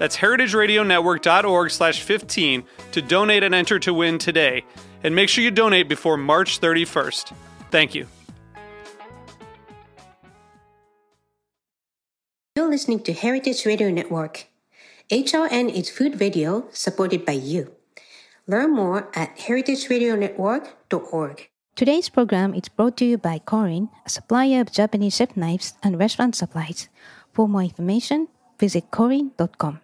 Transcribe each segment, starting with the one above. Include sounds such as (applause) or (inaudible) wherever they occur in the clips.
That's heritageradionetwork.org slash 15 to donate and enter to win today. And make sure you donate before March 31st. Thank you. You're listening to Heritage Radio Network. HRN is food radio supported by you. Learn more at heritageradionetwork.org. Today's program is brought to you by Korin, a supplier of Japanese chef knives and restaurant supplies. For more information, visit korin.com.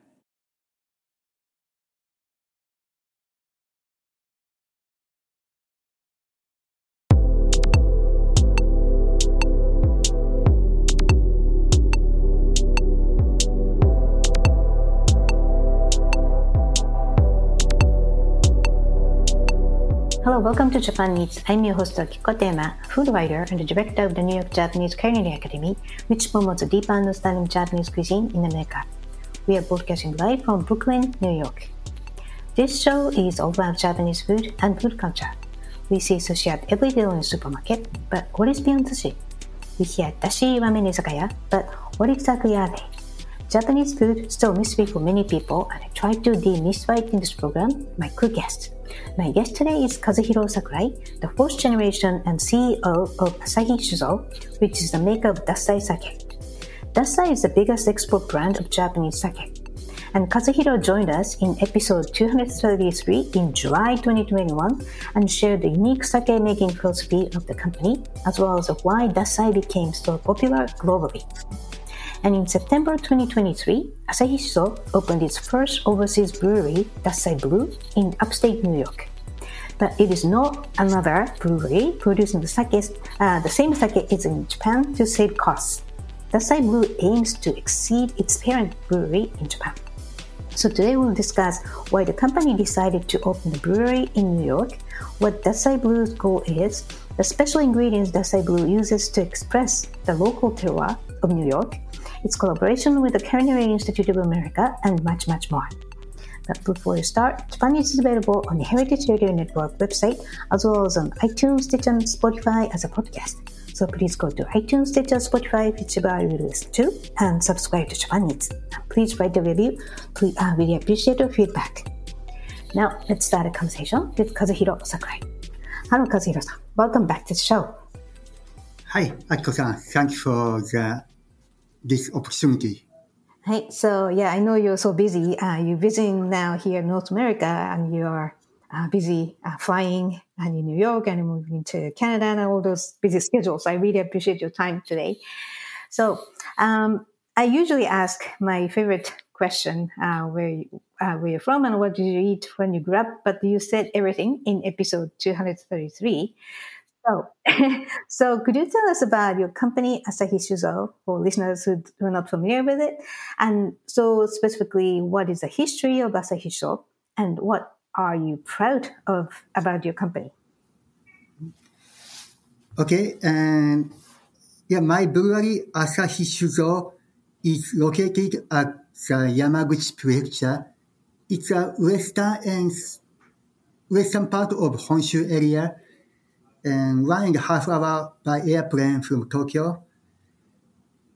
Hello, welcome to Japan Eats. I'm your host Akiko Katayama, food writer and the director of the New York Japanese Culinary Academy, which promotes a deeper understanding of Japanese cuisine in America. We are broadcasting live from Brooklyn, New York. This show is all about Japanese food and food culture. We see sushi at every day in the supermarket, but what is beyond sushi? We hear dashi ramen izakaya, but what exactly are they? Japanese food still mystery for many people, and I try to demystify in this program my cool guests. My guest today is Kazuhiro Sakurai, the fourth generation and CEO of Asahi Shuzo, which is the maker of Dassai Sake. Dassai is the biggest export brand of Japanese sake. And Kazuhiro joined us in episode 233 in July 2021 and shared the unique sake making philosophy of the company, as well as why Dassai became so popular globally. And in September 2023, Asahi Shuzo opened its first overseas brewery, Dassai Blue, in upstate New York. But it is not another brewery producing the sake. Uh, the same sake is in Japan to save costs. Dassai Blue aims to exceed its parent brewery in Japan. So today we'll discuss why the company decided to open the brewery in New York, what Dassai Blue's goal is, the special ingredients Dassai Blue uses to express the local terroir of New York, its collaboration with the Culinary Institute of America, and much, much more. But before we start, Japan is available on the Heritage Radio Network website as well as on iTunes, Stitcher, and Spotify as a podcast. So please go to iTunes, Stitcher, Spotify, whichever you listen to, and subscribe to Japan. Please write a review. I uh, really appreciate your feedback. Now, let's start a conversation with Kazuhiro Sakurai. Hello, Kazuhiro-san. Welcome back to the show. Hi, Akiko-san. Thank you for the, this opportunity. Hey, so yeah, I know you're so busy. Uh, you're visiting now here in North America, and you're uh, busy uh, flying and in New York and moving to Canada and all those busy schedules. I really appreciate your time today. So um, I usually ask my favorite question, uh, where you, uh, where you're from and what did you eat when you grew up, but you said everything in episode 233. So, (laughs) so could you tell us about your company, Asahi Shuzo, for listeners who, who are not familiar with it? And so specifically, what is the history of Asahi Shuzo and what are you proud of about your company? Okay, and yeah, my brewery, Asahi Shuzo, is located at the Yamaguchi Prefecture. It's a western and western part of Honshu area and one and a half hour by airplane from Tokyo.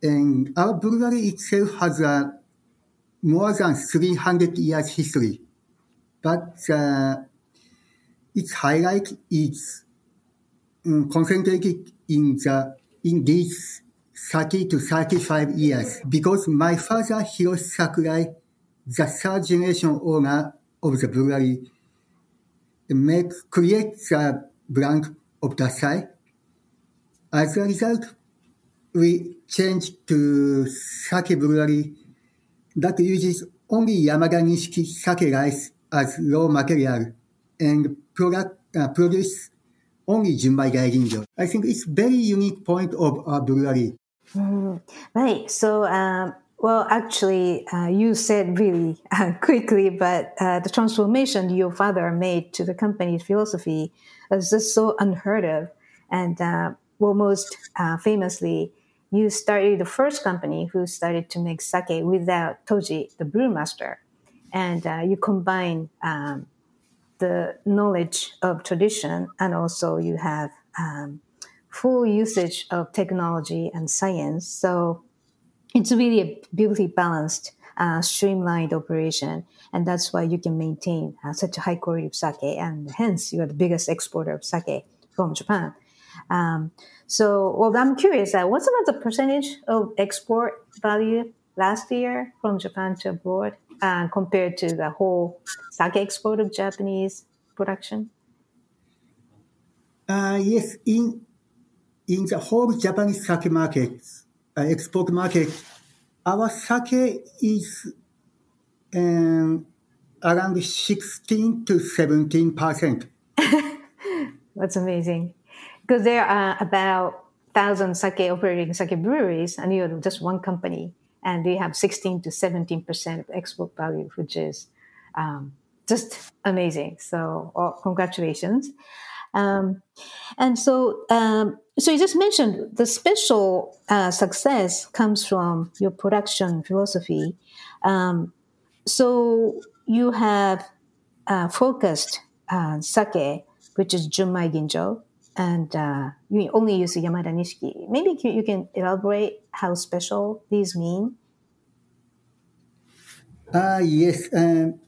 And our brewery itself has a more than 300 years history. But uh, its highlight is um, concentrated in the in these 30 to 35 years because my father, Hiroshi Sakurai, the third generation owner of the brewery, make, create the brand of Dassai. As a result, we changed to sake brewery that uses only Yamada Nishiki sake rice as raw material and product, uh, produce only Junmai Daiginjo. I think it's very unique point of our brewery. Mm, right. So, um, well, actually, uh, you said really uh, (laughs) quickly, but uh, the transformation your father made to the company's philosophy is just so unheard of. And uh, well, most uh, famously, you started the first company who started to make sake without Toji, the brewmaster. And uh, you combine um, the knowledge of tradition and also you have um, full usage of technology and science. So it's really a beautifully balanced, uh, streamlined operation. And that's why you can maintain uh, such a high quality of sake. And hence, you are the biggest exporter of sake from Japan. Um, so, well, I'm curious, uh, what's about the percentage of export value last year from Japan to abroad uh, compared to the whole sake export of Japanese production? Uh, yes, in in the whole Japanese sake market, uh, export market, our sake is um, around 16 to 17 percent. (laughs) That's amazing. Because there are about thousand sake operating sake breweries, and you're just one company, and you have 16 to 17 percent of export value, which is um, just amazing. So, well, congratulations. Um, and so, um, so you just mentioned the special uh, success comes from your production philosophy. Um, so you have uh, focused uh, sake, which is Junmai Ginjo, and uh, you only use Yamada Nishiki. Maybe you can elaborate how special these mean. Uh, yes. Um,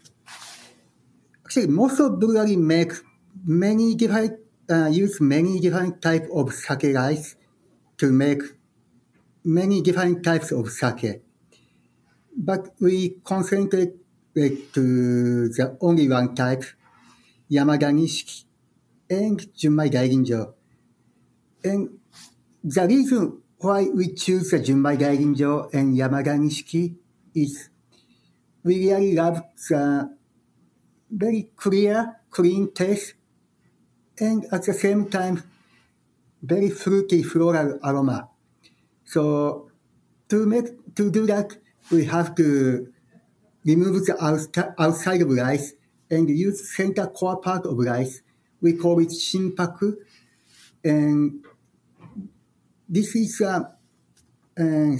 actually, most of brewery make many different uh, use many different type of sake rice to make many different types of sake. But we concentrate to the only one type, Yamada Nishiki and Junmai Daiginjo. And the reason why we choose the Junmai Daiginjo and Yamada Nishiki is we really love the very clear, clean taste and at the same time, very fruity floral aroma. So to make to do that, we have to remove the outside of rice and use center core part of rice. We call it shinpaku, and this is a uh,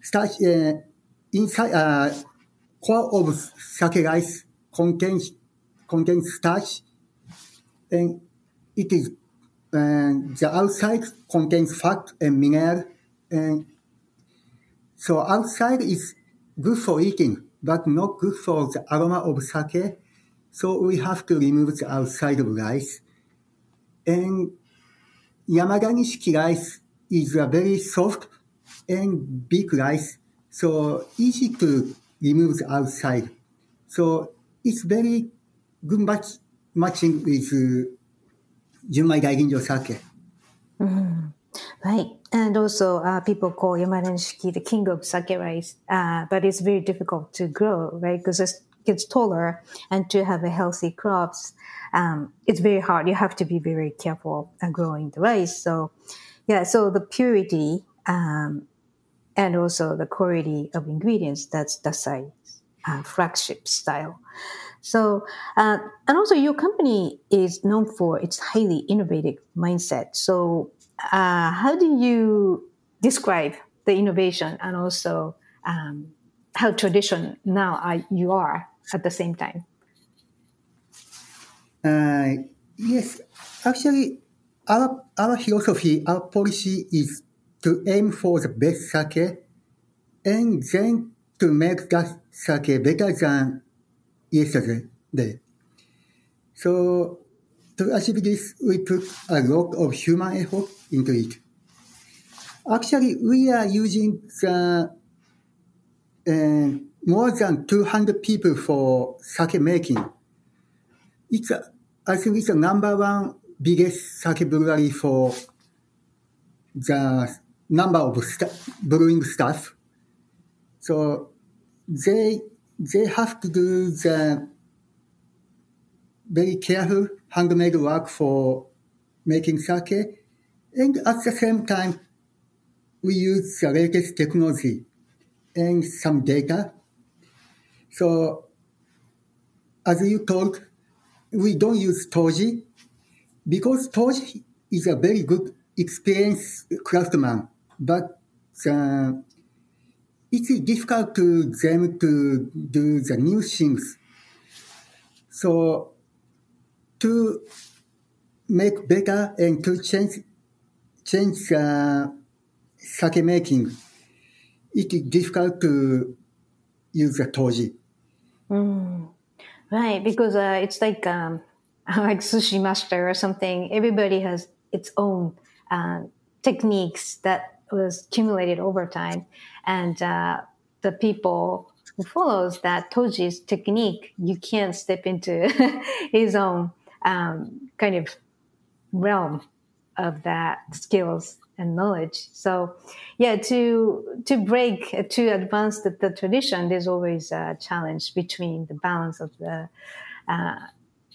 starch uh, inside uh, core of sake rice contains contains starch and it is and the outside contains fat and mineral and so outside is good for eating but not good for the aroma of sake. So we have to remove the outside of rice. And Yamada Nishiki rice is a very soft and big rice so easy to remove the outside. So it's very good match matching with sake. Right. And also, uh, people call Yamada Nishiki the king of sake rice, uh, but it's very difficult to grow, right? Because it gets taller and to have a healthy crops, um, it's very hard. You have to be very careful growing the rice. So, yeah, so the purity um, and also the quality of ingredients, that's Dassai uh, flagship style. So, uh, and also your company is known for its highly innovative mindset. So, uh, how do you describe the innovation and also um, how tradition now are, you are at the same time? Uh, yes, actually, our our philosophy, our policy is to aim for the best sake, and then to make that sake better than yesterday. Day. So to achieve this, we put a lot of human effort into it. Actually, we are using the uh, more than 200 people for sake making. It's a, I think it's the number one biggest sake brewery for the number of st- brewing staff. So they they have to do the very careful handmade work for making sake, and at the same time, we use the latest technology and some data. So, as you told, we don't use Toji because Toji is a very good experienced craftsman, but uh, it's difficult to them to do the new things. So to make better and to change change uh, sake making, it is difficult to use the toji. Mm. Right, because uh, it's like um, (laughs) like sushi master or something. Everybody has its own uh, techniques that was accumulated over time, and uh, the people who follows that toji's technique, you can't step into (laughs) his own um, kind of realm of that skills and knowledge. So, yeah, to to break to advance the, the tradition, there's always a challenge between the balance of the uh,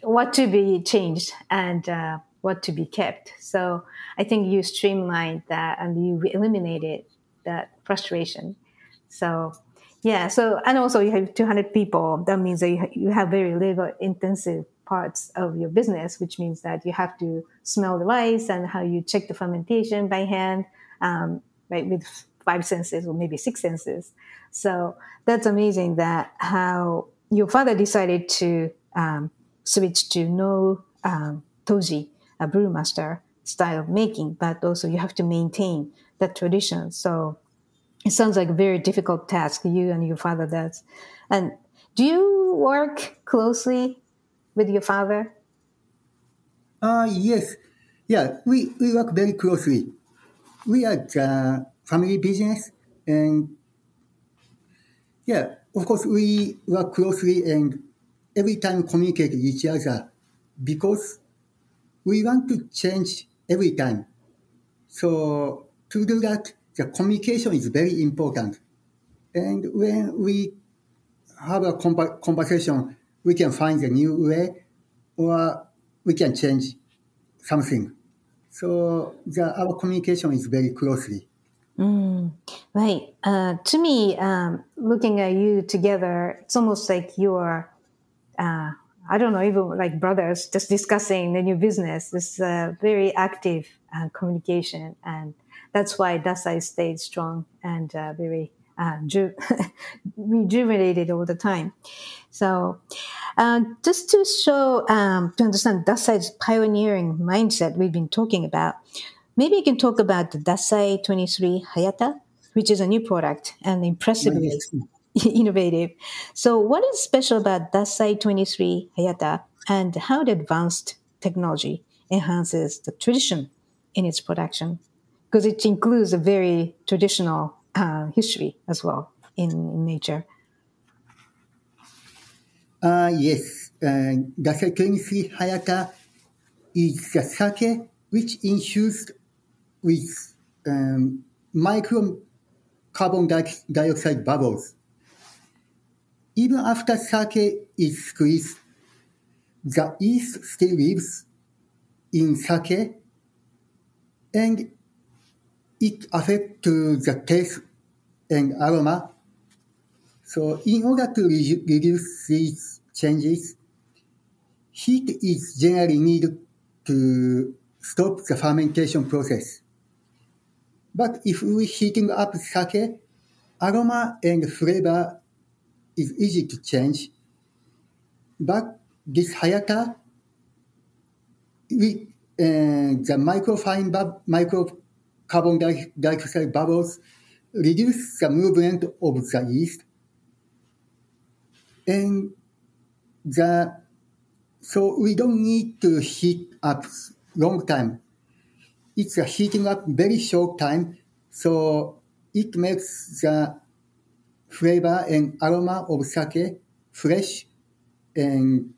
what to be changed and uh, what to be kept. So, I think you streamlined that and you eliminated that frustration. So, yeah. So, and also you have 200 people. That means that you, have very labor intensive parts of your business, which means that you have to smell the rice and how you check the fermentation by hand, um, right, with five senses or maybe six senses. So that's amazing that how your father decided to um, switch to no um, toji, a brewmaster style of making, but also you have to maintain that tradition. So it sounds like a very difficult task you and your father does. And do you work closely with your father? Uh, yes. Yeah, we, we work very closely. We are the family business and yeah, of course we work closely and every time communicate with each other because we want to change every time. So to do that, the communication is very important. And when we have a conversation, we can find a new way or we can change something. So the, our communication is very closely. Mm, right. Uh, to me, um, looking at you together, it's almost like you're, uh, I don't know, even like brothers, just discussing the new business. This uh, very active uh, communication, and that's why Dassai stayed strong and uh, very uh, ju- (laughs) rejuvenated all the time. So, uh, just to show, um, to understand Dassai's pioneering mindset we've been talking about, maybe you can talk about the Dassai 23 Hayata, which is a new product and impressively (laughs) innovative. So, what is special about Dassai 23 Hayata and how the advanced technology enhances the tradition in its production? Because it includes a very traditional uh, history as well in, in nature. Uh, yes, uh, Dassai 23 Hayata is a sake which infused with um, micro carbon dioxide bubbles. Even after sake is squeezed, the yeast still lives in sake and it affects the taste and aroma. So in order to re- reduce these changes, heat is generally needed to stop the fermentation process. But if we heating up sake, aroma and flavor is easy to change. But this hayata, we, uh, the microfine bub, micro carbon dioxide bubbles reduce the movement of the yeast. And the, so we don't need to heat up long time. It's a heating up very short time. So it makes the flavor and aroma of sake fresh and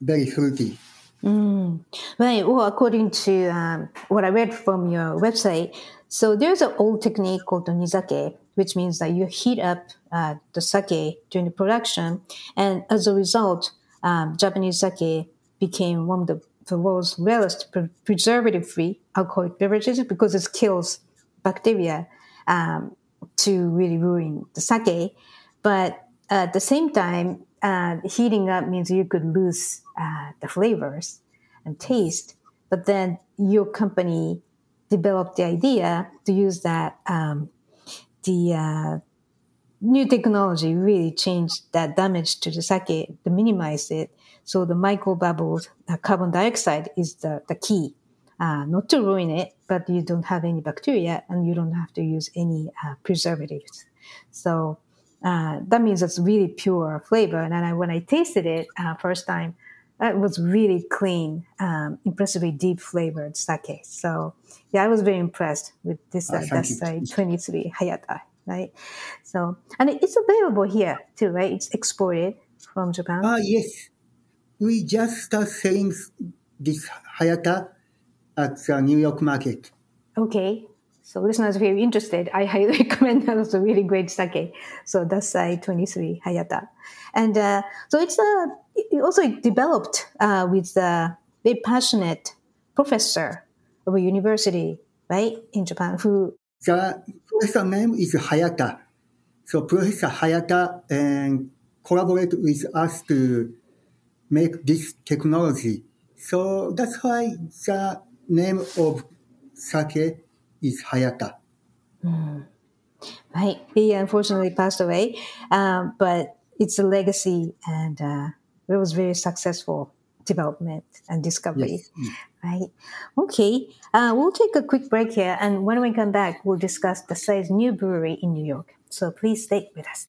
very fruity. Mm. Right. Well, according to um, what I read from your website, so there's an old technique called nizake, which means that you heat up uh, the sake during the production, and as a result, um, Japanese sake became one of the, the world's rarest pre- preservative-free alcoholic beverages because it kills bacteria um, to really ruin the sake. But at the same time, uh, heating up means you could lose uh, the flavors and taste. But then your company developed the idea to use that um, the uh, new technology really changed that damage to the sake to minimize it. So the micro bubbles, uh, carbon dioxide is the, the key. Uh, not to ruin it, but you don't have any bacteria and you don't have to use any uh, preservatives. So uh, that means it's really pure flavor. And I, when I tasted it uh, first time, it was really clean, um, impressively deep flavored sake. So yeah, I was very impressed with this uh, Dassai 23 Hayata, right? So, and it's available here too, right? It's exported from Japan. Ah, yes. We just start selling this Hayata at the New York market. Okay. So listeners, if you're interested, I highly (laughs) recommend that. It's a really great sake. So Dassai 23 Hayata. And uh, so it's uh, it also developed uh, with the very passionate professor of a university, right, in Japan, who... The professor name is Hayata. So Professor Hayata and collaborate with us to make this technology. So that's why the name of sake is Hayata. Mm. Right. He unfortunately passed away, um, but it's a legacy and uh, it was very successful development and discovery. Yes. Right. Okay. Uh, we'll take a quick break here. And when we come back, we'll discuss Dassai's new brewery in New York. So please stay with us.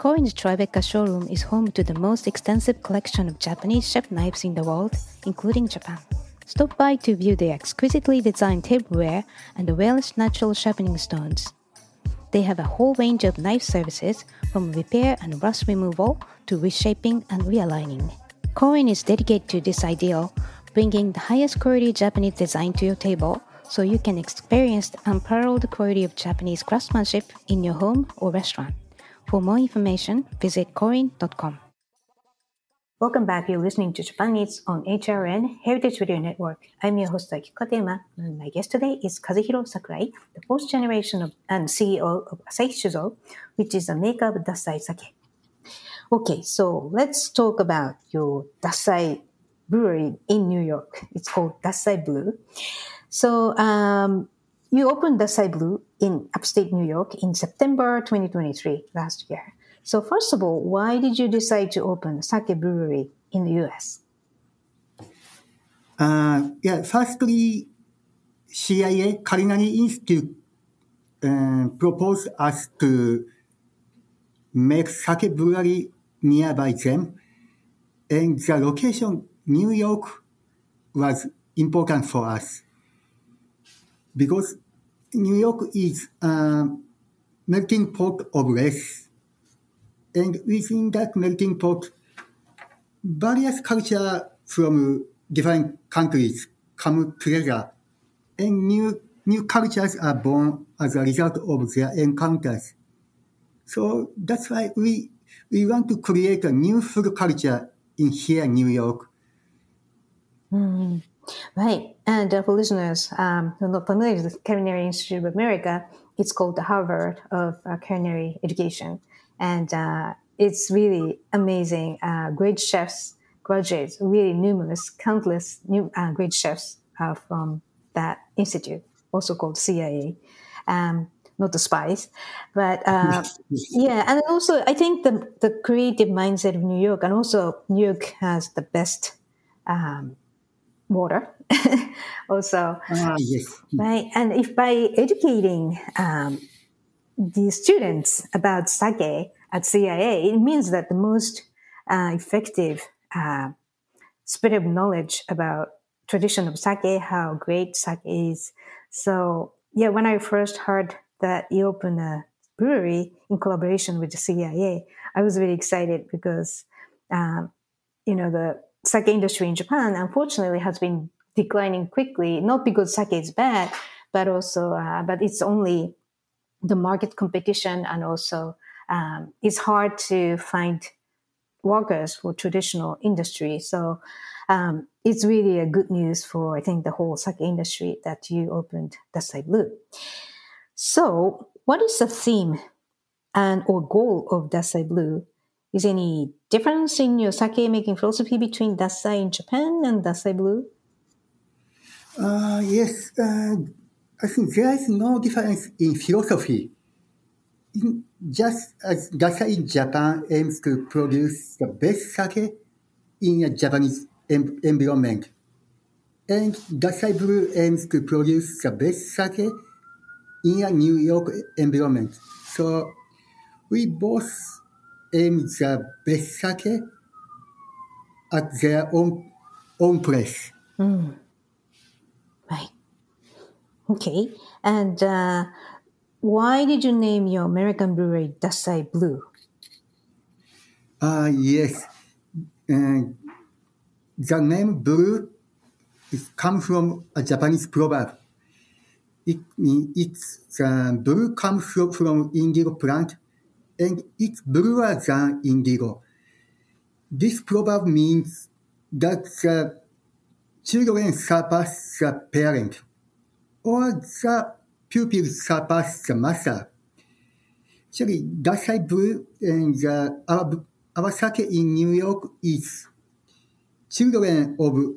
Korin's Tribeca showroom is home to the most extensive collection of Japanese chef knives in the world, including Japan. Stop by to view the exquisitely designed tableware and the Walish natural sharpening stones. They have a whole range of knife services from repair and rust removal to reshaping and realigning. Korin is dedicated to this ideal, bringing the highest quality Japanese design to your table so you can experience the unparalleled quality of Japanese craftsmanship in your home or restaurant. For more information, visit korin.com. Welcome back. You're listening to Japan Eats on HRN Heritage Radio Network. I'm your host, Akiko Katayama, and my guest today is Kazuhiro Sakurai, the fourth generation of, and CEO of Asahi Shuzo, which is a maker of Dassai Sake. Okay, so let's talk about your Dassai brewery in New York. It's called Dassai Blue. So, um, you opened Dassai Blue in upstate New York in September 2023 last year. So first of all, why did you decide to open a sake brewery in the U.S.? Uh, yeah, firstly, CIA Culinary Institute uh, proposed us to make sake brewery nearby them, and the location New York was important for us because New York is a melting pot of race. And within that melting pot, various cultures from different countries come together. And new, new cultures are born as a result of their encounters. So that's why we, we want to create a new food culture in here New York. Mm. Right. And uh, for listeners um, who are not familiar with the Culinary Institute of America, it's called the Harvard of uh, Culinary Education. And uh, it's really amazing. Uh, great chefs, graduates, really numerous, countless new, uh, great chefs from that institute, also called CIA. Um, not the spice. But uh, (laughs) yeah, and also I think the the creative mindset of New York, and also New York has the best um, water. (laughs) also, Ah, yes. right? And if by educating um, the students about sake at CIA, it means that the most uh, effective uh, spread of knowledge about tradition of sake, how great sake is. So yeah, when I first heard that you opened a brewery in collaboration with the CIA, I was really excited because um, you know the sake industry in Japan unfortunately has been declining quickly, not because sake is bad, but also uh, but it's only the market competition and also um, it's hard to find workers for traditional industry. So um, it's really a good news for I think the whole sake industry that you opened Dassai Blue. So what is the theme and or goal of Dassai Blue? Is any difference in your sake making philosophy between Dassai in Japan and Dassai Blue? Uh, yes, uh, I think there is no difference in philosophy. In, just as Dassai in Japan aims to produce the best sake in a Japanese em- environment, and Dassai Blue aims to produce the best sake in a New York environment. So we both aim the best sake at their own own place. Right. Okay. And uh, why did you name your American brewery Dassai Blue? Ah, yes. And the name blue is come from a Japanese proverb. It it's the blue comes from, from indigo plant and it's bluer than indigo. This proverb means that the children surpass the parent or the pupil surpass the master. Actually, Dassai Blue and the, our, our in New York is children of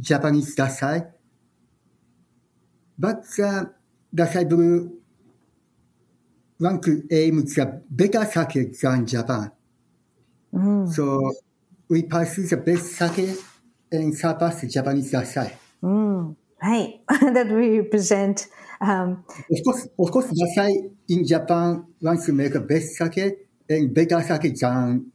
Japanese Dassai. But the Dassai Blue want to aim the better sake than Japan. So we pursue the best sake and surpass the Japanese Dassai. Mm, right. (laughs) that we represent. Um, Of course, of course, Dassai in Japan wants to make a best sake and better sake than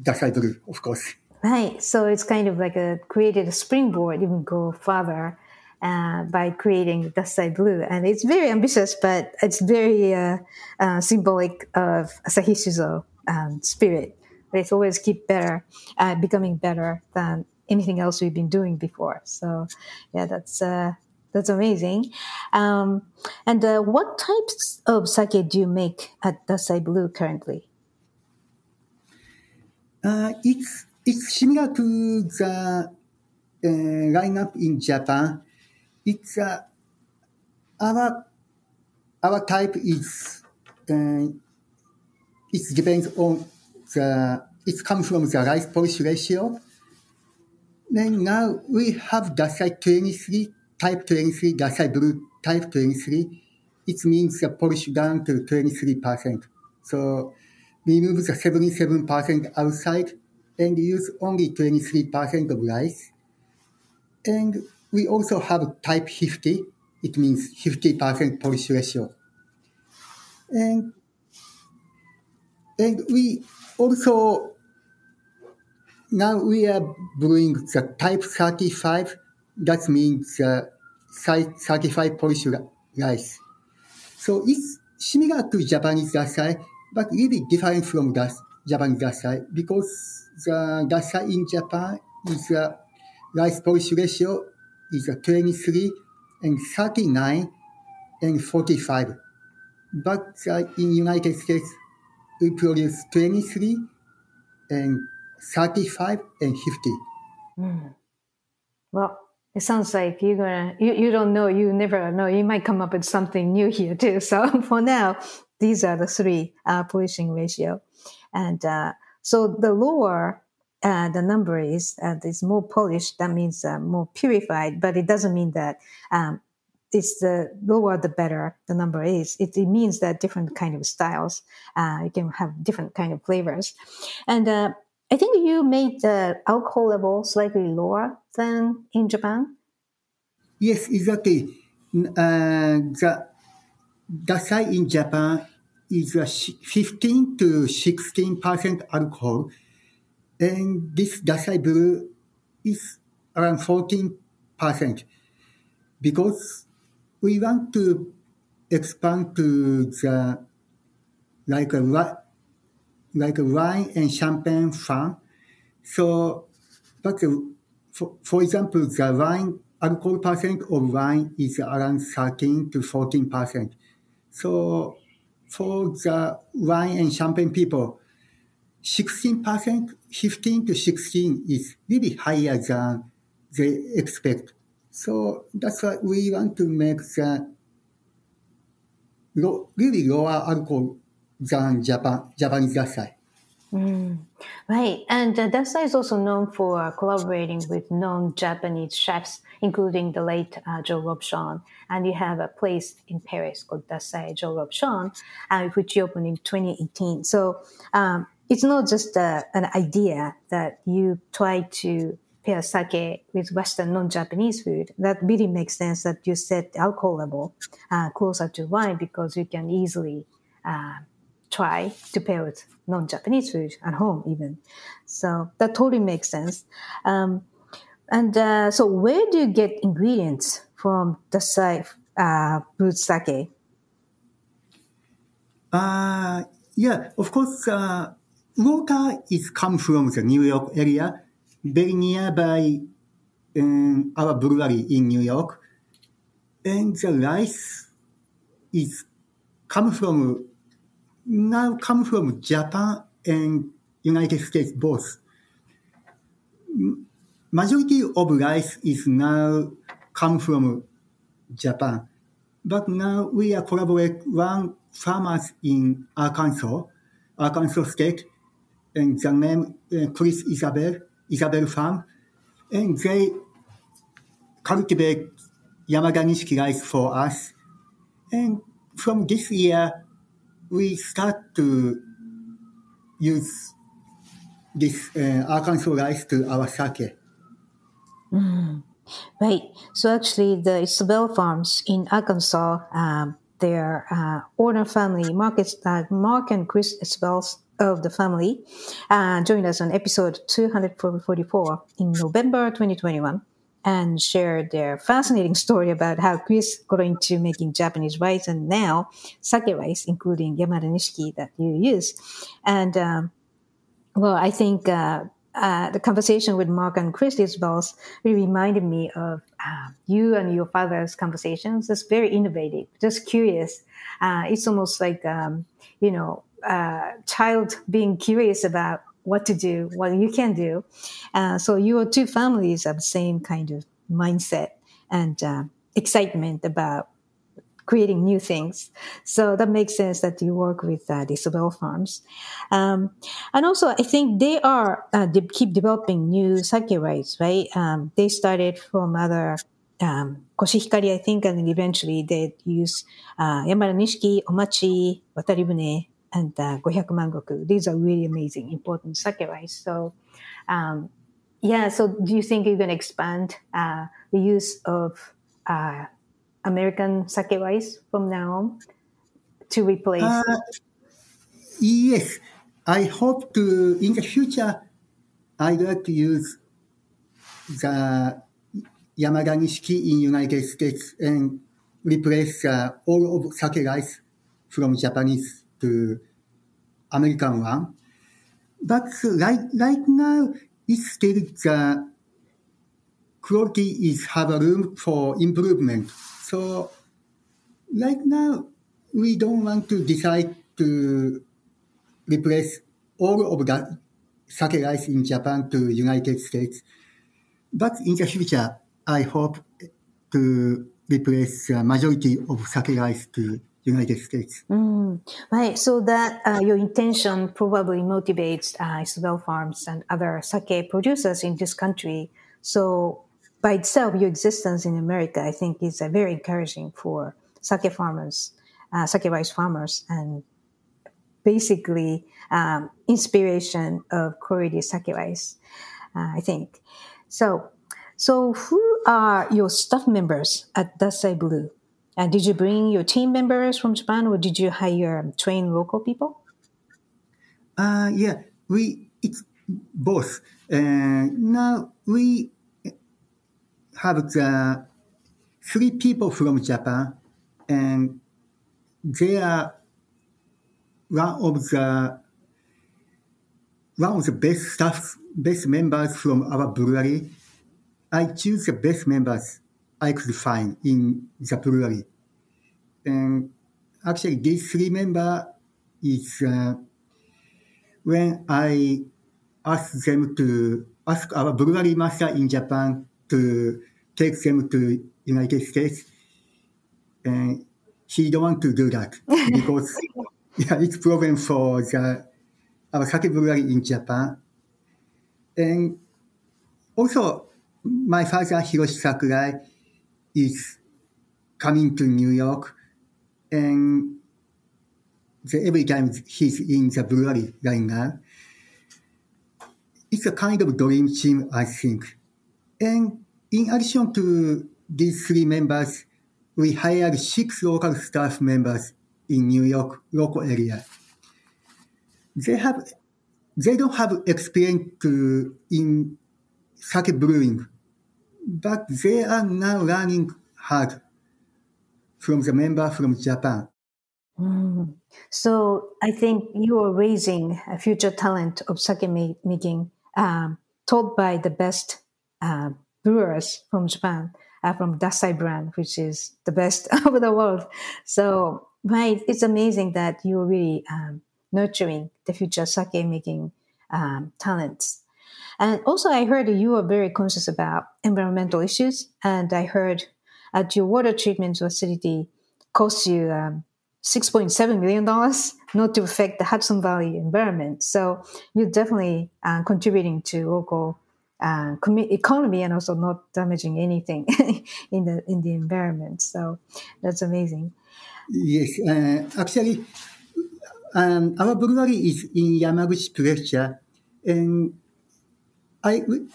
Dassai Blue, of course. right. So it's kind of like a created a springboard, even go farther uh, by creating Dassai Blue. And it's very ambitious, but it's very uh, uh, symbolic of Asahi Shuzo um, spirit. It's always keep better, uh, becoming better than anything else we've been doing before. So, yeah, that's uh, that's amazing. Um, and what types of sake do you make at Dassai Blue currently? It's, it's similar to the lineup in Japan. It's uh, our our type is uh, it depends on the it comes from the rice polish ratio. Then now we have Dassai 23, type 23, Dassai Blue type 23. It means the polish down to 23%. So we move the 77% outside and use only 23% of rice. And we also have type 50. It means 50% polish ratio. And, and we also, now we are brewing the type 35. That means uh, 35 polish rice. So it's similar to Japanese Dassai, but really different from das, Japanese Dassai because the Dassai in Japan is a rice polish ratio is 23 and 39 and 45. But uh, in United States, we produce 23 and 35 and 50. Well, it sounds like you're gonna you, you don't know, you never know. You might come up with something new here too. (laughs) So for now, these are the three uh, polishing ratio, and uh, so the lower uh, the number is uh, is more polished. That means uh, more purified, but it doesn't mean that um, it's the lower the better the number is. It, it means that different kind of styles, uh, you can have different kind of flavors. And uh, I think you made the alcohol level slightly lower than in Japan. Yes, exactly. Uh, the Dassai in Japan is a 15 to 16 percent alcohol, and this Dassai Blue is around 14 percent because we want to expand to the like a like a wine and champagne farm. So, but the, for, for example, the wine alcohol percent of wine is around 13 to 14 percent. So, for the wine and champagne people, 16 percent, 15 to 16 is really higher than they expect. So that's why we want to make the low, really lower alcohol than Japan, Japanese Dassai. Mm, right. And uh, Dassai is also known for collaborating with non-Japanese chefs, including the late uh, Joël Robuchon. And you have a place in Paris called Dassai Joël Robuchon, uh, which you opened in 2018. So um, it's not just uh, an idea that you try to pair sake with Western non-Japanese food, that really makes sense that you set alcohol level uh, closer to wine because you can easily uh, try to pair with non-Japanese food at home even. So that totally makes sense. Um, and uh, so where do you get ingredients from the side uh, brewed sake? Uh, yeah, of course, uh, water is come from the New York area very nearby um, our brewery in New York. And the rice is come from, now come from Japan and United States both. Majority of rice is now come from Japan. But now we are collaborate one farmers in Arkansas, Arkansas State, and the name uh, Chris Isbell Isbell Farm, and they cultivate Yamada Nishiki rice for us. And from this year, we start to use this uh, Arkansas rice to our sake. Mm. Right. So actually, the Isbell Farms in Arkansas, um, their uh, owner family, Mark, uh, Mark and Chris Isbell's of the family and joined us on episode 244 in November 2021 and shared their fascinating (laughs) story about how Chris got into making Japanese rice and now sake rice, including Yamada Nishiki that you use. And um, well, I think uh, uh, the conversation with Mark and Chris Isbells really reminded me of uh, you and your father's conversations. It's very innovative, just curious. Uh, it's almost like, um, you know, uh, child being curious about what to do, what you can do. Uh, so your two families have the same kind of mindset and uh, excitement about creating new things. So that makes sense that you work with uh, the Isbell Farms. Um, and also, I think they are, uh, they keep developing new sake rights, right? Um, they started from other um, Koshihikari, I think, and eventually they use uh, Yamada Nishiki, Omachi, Wataribune, and uh, Gohyaku Mangoku. These are really amazing, important sake rice. So, um, yeah. So, do you think you're going to expand uh, the use of uh, American sake rice from now on to replace? Uh, yes, I hope to in the future. I'd like to use the Yamada Nishiki in United States and replace uh, all of sake rice from Japanese to American one. But right, right now, it's still the quality is have a room for improvement. So right now, we don't want to decide to replace all of the sake rice in Japan to United States. But in the future, I hope to replace the majority of sake rice to United States. Mm, right. So that uh, your intention probably motivates uh, Isbell Farms and other sake producers in this country. So by itself, your existence in America, I think, is uh, very encouraging for sake farmers, uh, sake rice farmers, and basically um, inspiration of Koiri sake rice. Uh, I think so. So, who are your staff members at Dassai Blue? Did you bring your team members from Japan, or did you hire train local people? Uh, yeah, we it's both. Uh, now we have the three people from Japan, and they are one of the one of the best staff, best members from our brewery. I choose the best members I could find in the brewery. And actually, these three members is uh, when I asked them to ask our brewery master in Japan to take them to United States, and he don't want to do that (laughs) because yeah, it's problem for the our sake brewery in Japan. And also, my father, Hiroshi Sakurai, is coming to New York, and the, every time he's in the brewery right now, it's a kind of dream team, I think. And in addition to these three members, we hired six local staff members in New York local area. They have, they don't have experience in sake brewing, but they are now learning hard from the member from Japan. Mm. So I think you are raising a future talent of sake making, um, taught by the best uh, brewers from Japan, uh, from Dassai brand, which is the best (laughs) of the world. So right, it's amazing that you're really um, nurturing the future sake making um, talents. And also, I heard you are very conscious about environmental issues, and I heard at your water treatment facility costs you um, $6.7 million not to affect the Hudson Valley environment. So you're definitely uh, contributing to local uh, economy and also not damaging anything (laughs) in the in the environment. So that's amazing. Yes, uh, actually, um, our brewery is in Yamaguchi Prefecture, and I we,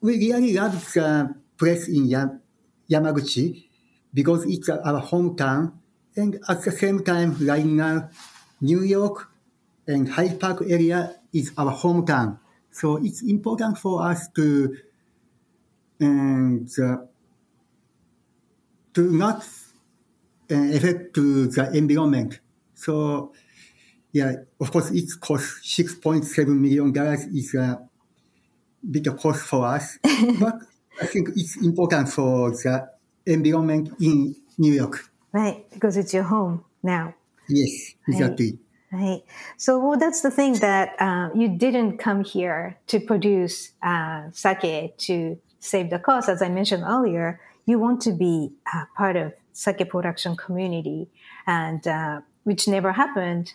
we really love the place in Yamaguchi because it's our hometown and at the same time, right now, New York and Hyde Park area is our hometown. So it's important for us to and uh, to not uh, affect to the environment. So yeah, of course, it costs six point seven million dollars is a bit of cost for us, (laughs) but I think it's important for the environment in New York. Right, because it's your home now. Yes, exactly. Right. right. So well, that's the thing that uh, you didn't come here to produce uh, sake to save the cost. As I mentioned earlier, you want to be uh, part of sake production community, and uh, which never happened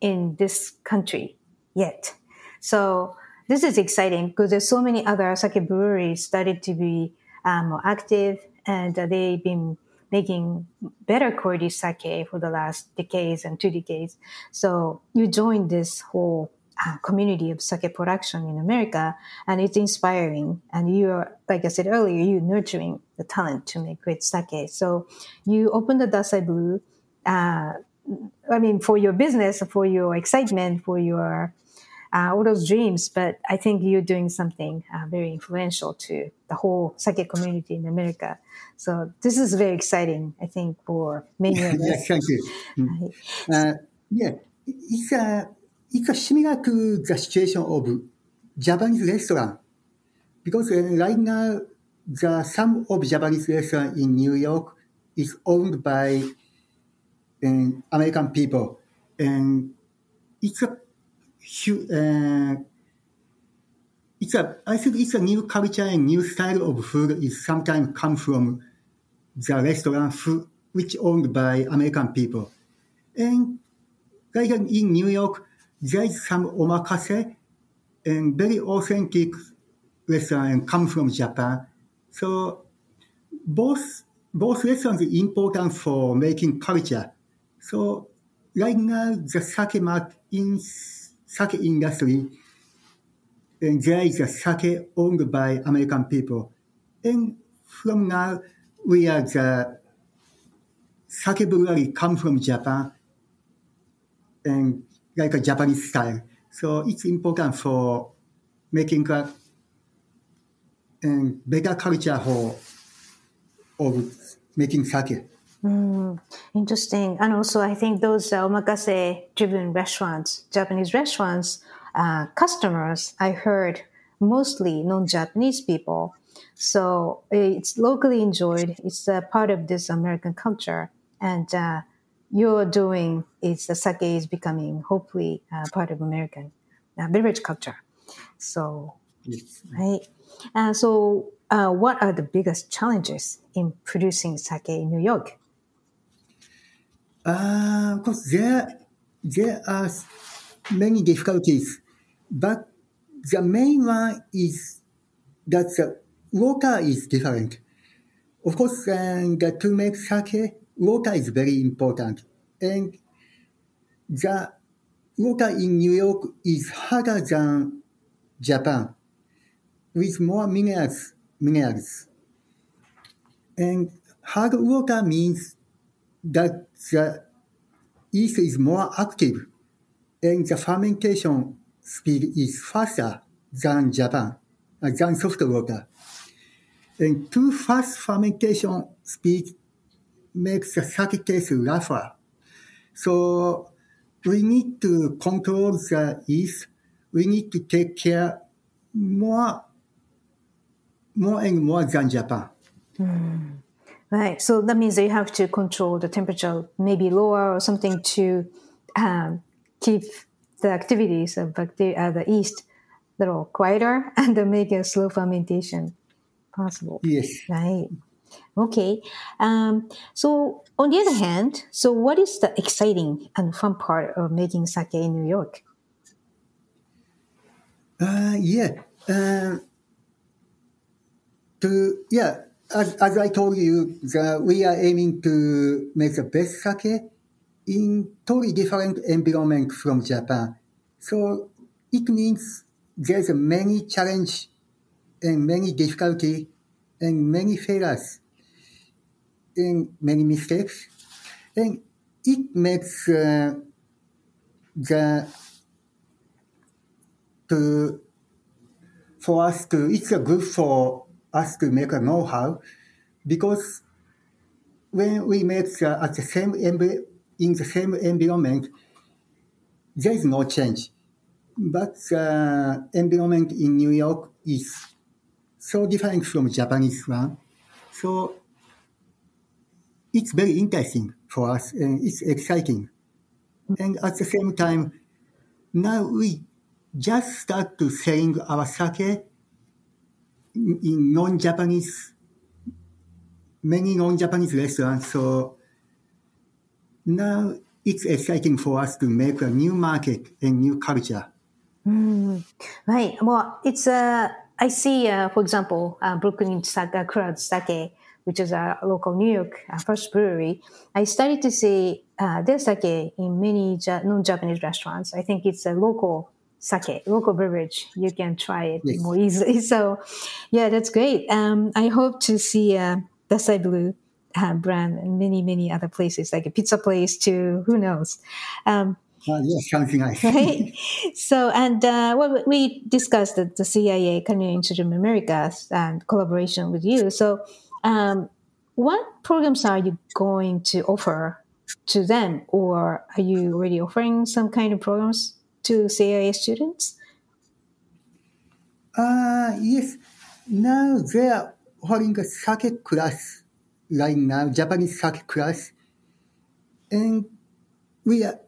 in this country yet. So this is exciting because there's so many other sake breweries started to be uh, more active, and uh, they've been making better Koiri sake for the last decades and two decades. So you joined this whole uh, community of sake production in America, and it's inspiring. And you're, like I said earlier, you're nurturing the talent to make great sake. So you opened the Dassai Blue. Uh, I mean, for your business, for your excitement, for your uh, all those dreams. But I think you're doing something uh, very influential to the whole sake community in America. So this is very exciting, I think, for many of (laughs) us. yes, thank you. Mm. Uh, yeah, it's a, it's a similar to the situation of Japanese restaurant. Because right now, the some of Japanese restaurant in New York is owned by um, American people. And it's a uh, it's a, I think it's a new culture and new style of food is sometimes come from the restaurant food, which owned by American people. And like in New York, there is some omakase and very authentic restaurant come from Japan. So both both restaurants are important for making culture. So right now, the sake market in sake industry, and there is a sake owned by American people. And from now, we are the sake brewery come from Japan and like a Japanese style. So it's important for making a and better culture for of making sake. Mm, interesting. And also, I think those uh, omakase driven restaurants, Japanese restaurants, uh, customers, I heard mostly non Japanese people. So it's locally enjoyed. It's a part of this American culture. And uh, you're doing is the sake is becoming hopefully uh, part of American uh, beverage culture. So, Yes. right. Uh, so, uh, what are the biggest challenges in producing sake in New York? Uh, course, there, there are many difficulties, but the main one is that the water is different. Of course, that to make sake, water is very important. And the water in New York is harder than Japan, with more minerals. minerals. And hard water means that the yeast is more active and the fermentation speed is faster than Japan, uh, than soft water. And too fast fermentation speed makes the sake taste rougher. So we need to control the yeast. We need to take care more, more and more than Japan. Right. So that means that you have to control the temperature, maybe lower or something to um, keep the activities of bacteria, uh, the yeast, a little quieter (laughs) and make a slow fermentation possible. Yes. Right. Okay. Um, so on the other hand, so what is the exciting and fun part of making sake in New York? Uh, yeah. Uh, to yeah, as, as I told you, the, we are aiming to make the best sake in totally different environment from Japan. So it means there's many challenge and many difficulty and many failures and many mistakes. And it makes uh, the to for us to it's a good for us to make a know-how because when we the, at the same envi- in the same environment there is no change. But the environment in new york is so different from japanese one. So it's very interesting for us and it's exciting. And at the same time now we just start to selling our sake in non-Japanese, many non-Japanese restaurants. So now it's exciting for us to make a new market and new culture. Right. Well, it's uh, I see, uh, for example, uh, Brooklyn Kura Sake, which is a local New York uh, first brewery. I started to see uh, their sake in many ja- non-Japanese restaurants. I think it's a local sake, local beverage. You can try it Yes. more easily. (laughs) So, yeah, that's great. Um, I hope to see uh, Dassai Blue uh, brand in many, many other places, like a pizza place too. Who knows? Um, Uh, yes, something (laughs) right? (laughs) so, and uh, well, we discussed the, the CIA Culinary Institute of Americas and collaboration with you. So, um, what programs are you going to offer to them, or are you already offering some kind of programs to CIA students? Uh, yes. Now they are holding a sake class right now, Japanese sake class. And we are,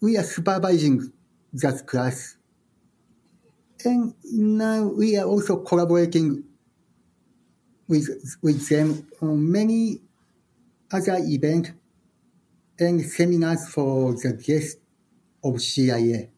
we are supervising that class. And now we are also collaborating with, with them on many other events and seminars for the guests of CIA.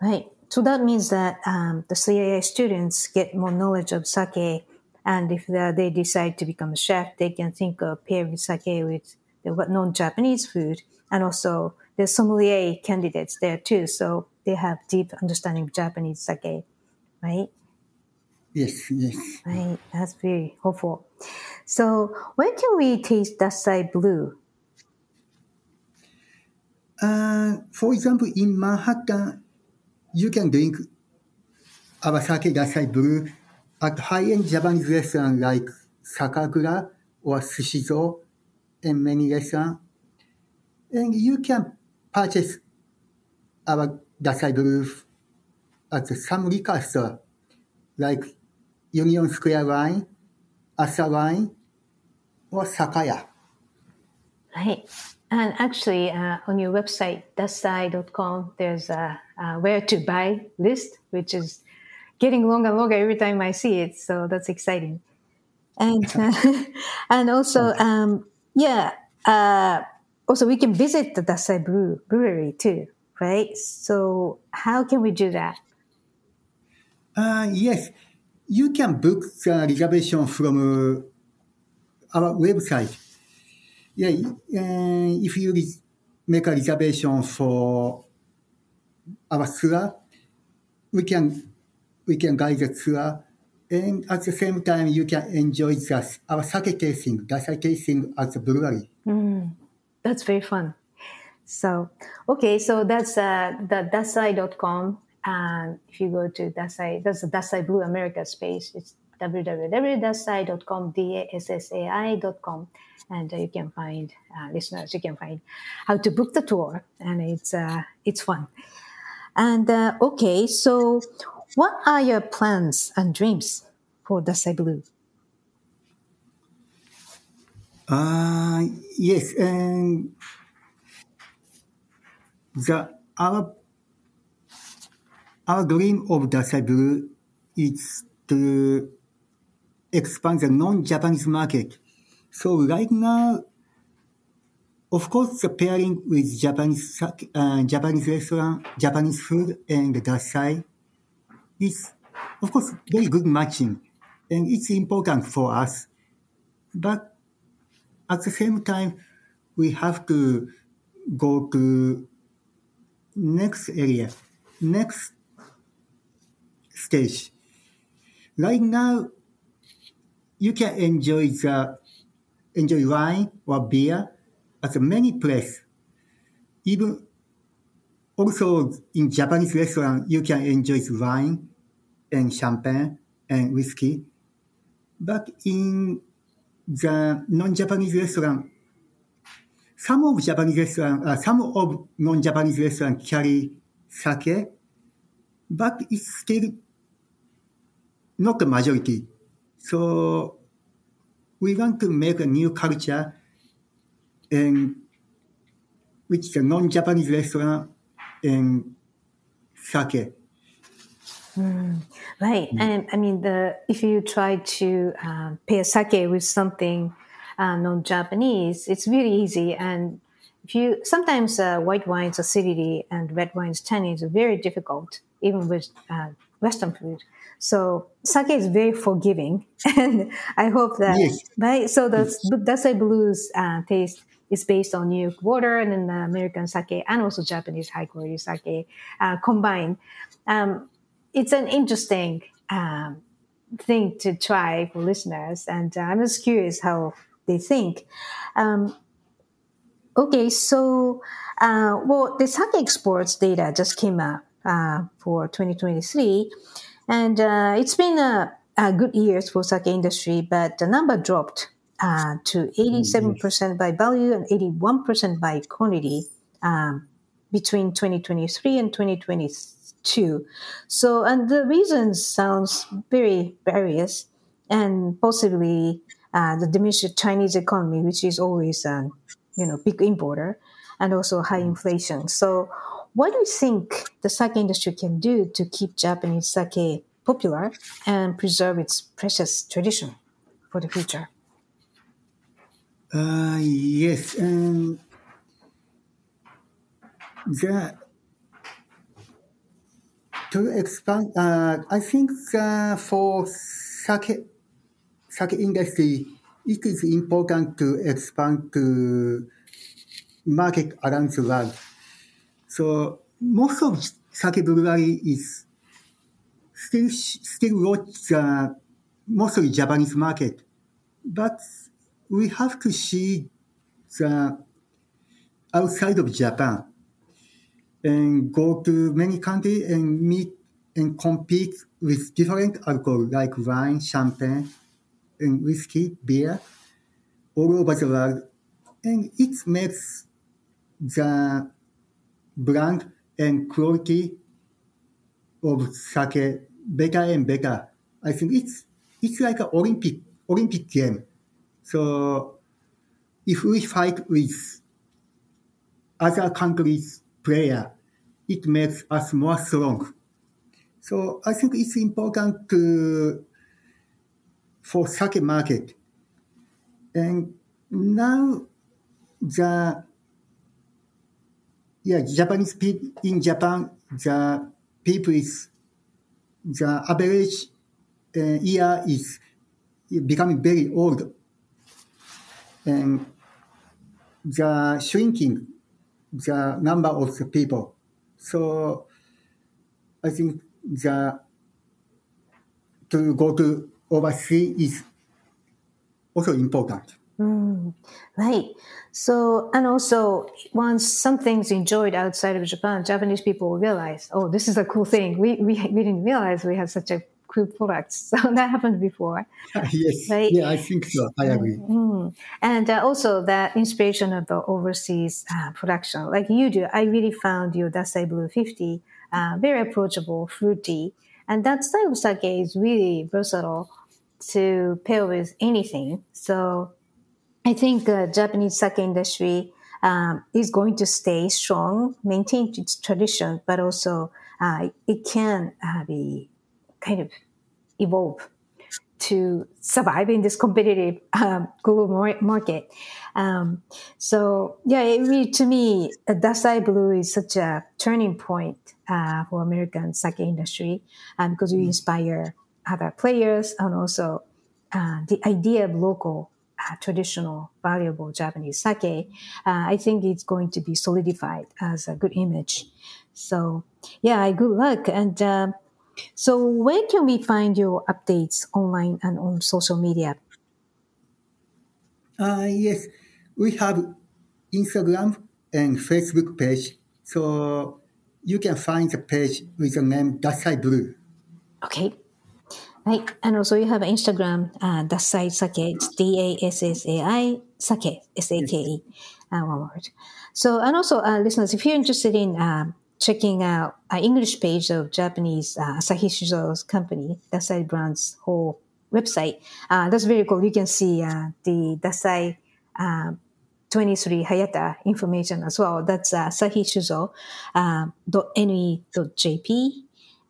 Right. So that means that um, the CIA students get more knowledge of sake And if they they decide to become a chef, they can think of pairing sake with the what- non-Japanese food. And also there's sommelier candidates there too. So they have deep understanding of Japanese sake, right? Yes, yes. Right. That's very hopeful. So when can we taste Dassai Blue? Uh, for example, in Manhattan, you can drink our sake Dasai Blue at high-end Japanese restaurant like Sakakura or Sushizo and many restaurants. And you can purchase our Dasai Blue at some liquor store like Union Square Line, Asa Line, or Sakaya. Right. And actually, uh, on your website, dassai.com, there's a, a where to buy list, which is getting longer and longer every time I see it. So that's exciting. And uh, (laughs) and also, um, yeah, uh, also we can visit the Dassai Brew, Brewery too, right? So how can we do that? Uh, yes, you can book the reservation from uh, our website. Yeah, uh, if you make a reservation for our tour, we can we can guide the tour, and at the same time you can enjoy the, our sake tasting, dassai tasting at the brewery. That's very fun. So, okay, so that's uh, the dassai.com. And if you go to Dassai, that's the Dassai Blue America space. It's www.dassai.com, D-A-S-S-A-I.com. And uh, you can find, uh, listeners, you can find how to book the tour. And it's, uh, it's fun. And uh, okay, so what are your plans and dreams for Dassai Blue? Uh, yes, and the our our dream of Dassai Blue is to expand the non-Japanese market. So right now, of course, the pairing with Japanese uh, Japanese restaurant, Japanese food, and the Dassai is, of course, very good matching, and it's important for us. But at the same time, we have to go to next area, next stage. Right now, you can enjoy the enjoy wine or beer at many places. Even also in Japanese restaurant, you can enjoy wine and champagne and whiskey. But in the non-Japanese restaurant, some of Japanese restaurant, uh, some of non-Japanese restaurant carry sake, but it's still not the majority. So we want to make a new culture and which the non-Japanese restaurant and sake. Right, and I mean the if you try to um, pair sake with something uh, non-Japanese, it's really easy. And if you sometimes uh, white wine's acidity and red wine's tannins are very difficult, even with uh, Western food. So sake is very forgiving, (laughs) and I hope that Yes. right. So the Dassai Blues uh, taste is based on New York water and then the American sake and also Japanese high quality sake uh, combined. Um, it's an interesting um, thing to try for listeners, and uh, I'm just curious how they think. Um, okay, so uh, well, the sake exports data just came out uh, for 2023, and uh, it's been a, a good years for sake industry, but the number dropped uh, to 87% by value and 81% by quantity um, between 2023 and 2022. So, and the reasons sounds very various, and possibly uh, the diminished Chinese economy, which is always um, you know big importer, and also high inflation. So, what do you think the sake industry can do to keep Japanese sake popular and preserve its precious tradition for the future? Uh, yes, um, the to expand, uh, I think uh, for sake, sake industry, it is important to expand to market around the world. So most of sake brewery is still still watch the mostly Japanese market, but we have to see the outside of Japan and go to many countries and meet and compete with different alcohol like wine, champagne, and whiskey, beer, all over the world. And it makes the brand and quality of sake better and better. I think it's it's like an Olympic Olympic game. So if we fight with other countries' player, it makes us more strong. So I think it's important to, for sake market. And now the yeah Japanese people in Japan the people is the average uh, year is becoming very old and the shrinking the number of the people. So I think the to go to overseas is also important. Mm, right. So, and also, once something's enjoyed outside of Japan, Japanese people will realize, oh, this is a cool thing. We, we, we didn't realize we have such a cool product. (laughs) So that happened before. (laughs) yes. Right? Yeah, I think so. I agree. Mm. And uh, also that inspiration of the overseas uh, production, like you do, I really found your Dassai Blue 50 uh, very approachable, fruity. And that style of sake is really versatile to pair with anything. So I think the Japanese sake industry um, is going to stay strong, maintain its tradition, but also uh, it can uh, be kind of evolve to survive in this competitive um, global market. Um, so yeah, it really, to me, Dassai Blue is such a turning point uh, for American sake industry um, because we inspire other players and also uh, the idea of local uh, traditional valuable Japanese sake, uh, I think it's going to be solidified as a good image. So yeah, good luck. And uh, so where can we find your updates online and on social media? Uh, yes, we have Instagram and Facebook page. So you can find the page with the name Dassai Blue. Okay. Right. And also you have Instagram, uh, Dassai Sake. It's D-A-S-S-A-I Sake, uh, one word. So, and also uh, listeners, if you're interested in uh, checking out an English page of Japanese uh, Asahi Shuzo's company, Dassai brand's whole website, uh, that's very cool. You can see uh, the Dassai uh, 23 Hayata information as well. That's uh, sahishuzo.ne.jp.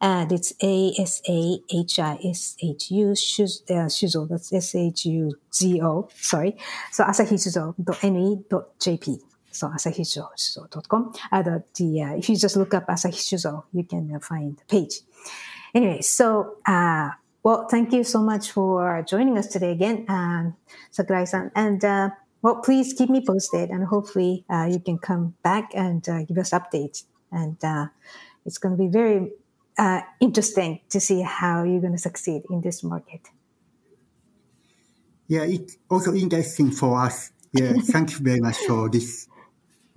And it's A S A H I S H U Shuzo. That's S H U Z O. Sorry. So asahishuzo.ne.jp. So asahishuzo.com. Uh, the, the, uh, if you just look up Asahi you can uh, find the page. Anyway, so uh, well, thank you so much for joining us today again, um, Sakurai-san. And uh, well, please keep me posted, and hopefully uh, you can come back and uh, give us updates. And uh, it's going to be very uh, interesting to see how you're going to succeed in this market. Yeah, it's also interesting for us. Yeah, (laughs) thank you very much for this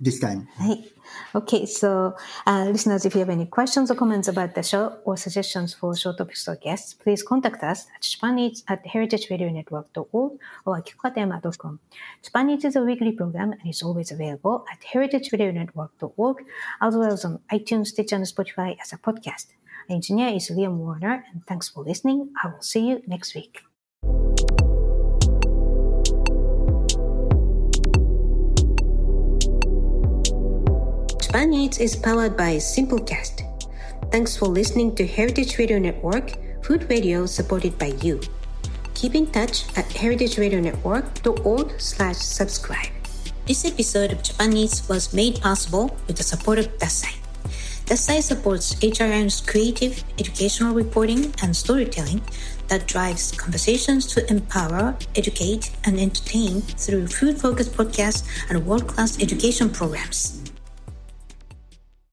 this time. Hey. Okay, so uh, listeners, if you have any questions or comments about the show or suggestions for show topics or guests, please contact us at Spanish at heritageradionetwork.org or at. Japan Eats is a weekly program and is always available at heritageradionetwork.org as well as on iTunes, Stitcher, and Spotify as a podcast. Engineer is Liam Warner, and thanks for listening. I will see you next week. Eats is powered by Simplecast. Thanks for listening to Heritage Radio Network, food radio supported by you. Keep in touch at heritageradionetwork.org slash subscribe. This episode of Japan Eats was made possible with the support of Dassai. Dassai supports HRN's creative educational reporting and storytelling that drives conversations to empower, educate, and entertain through food focused podcasts and world class education programs.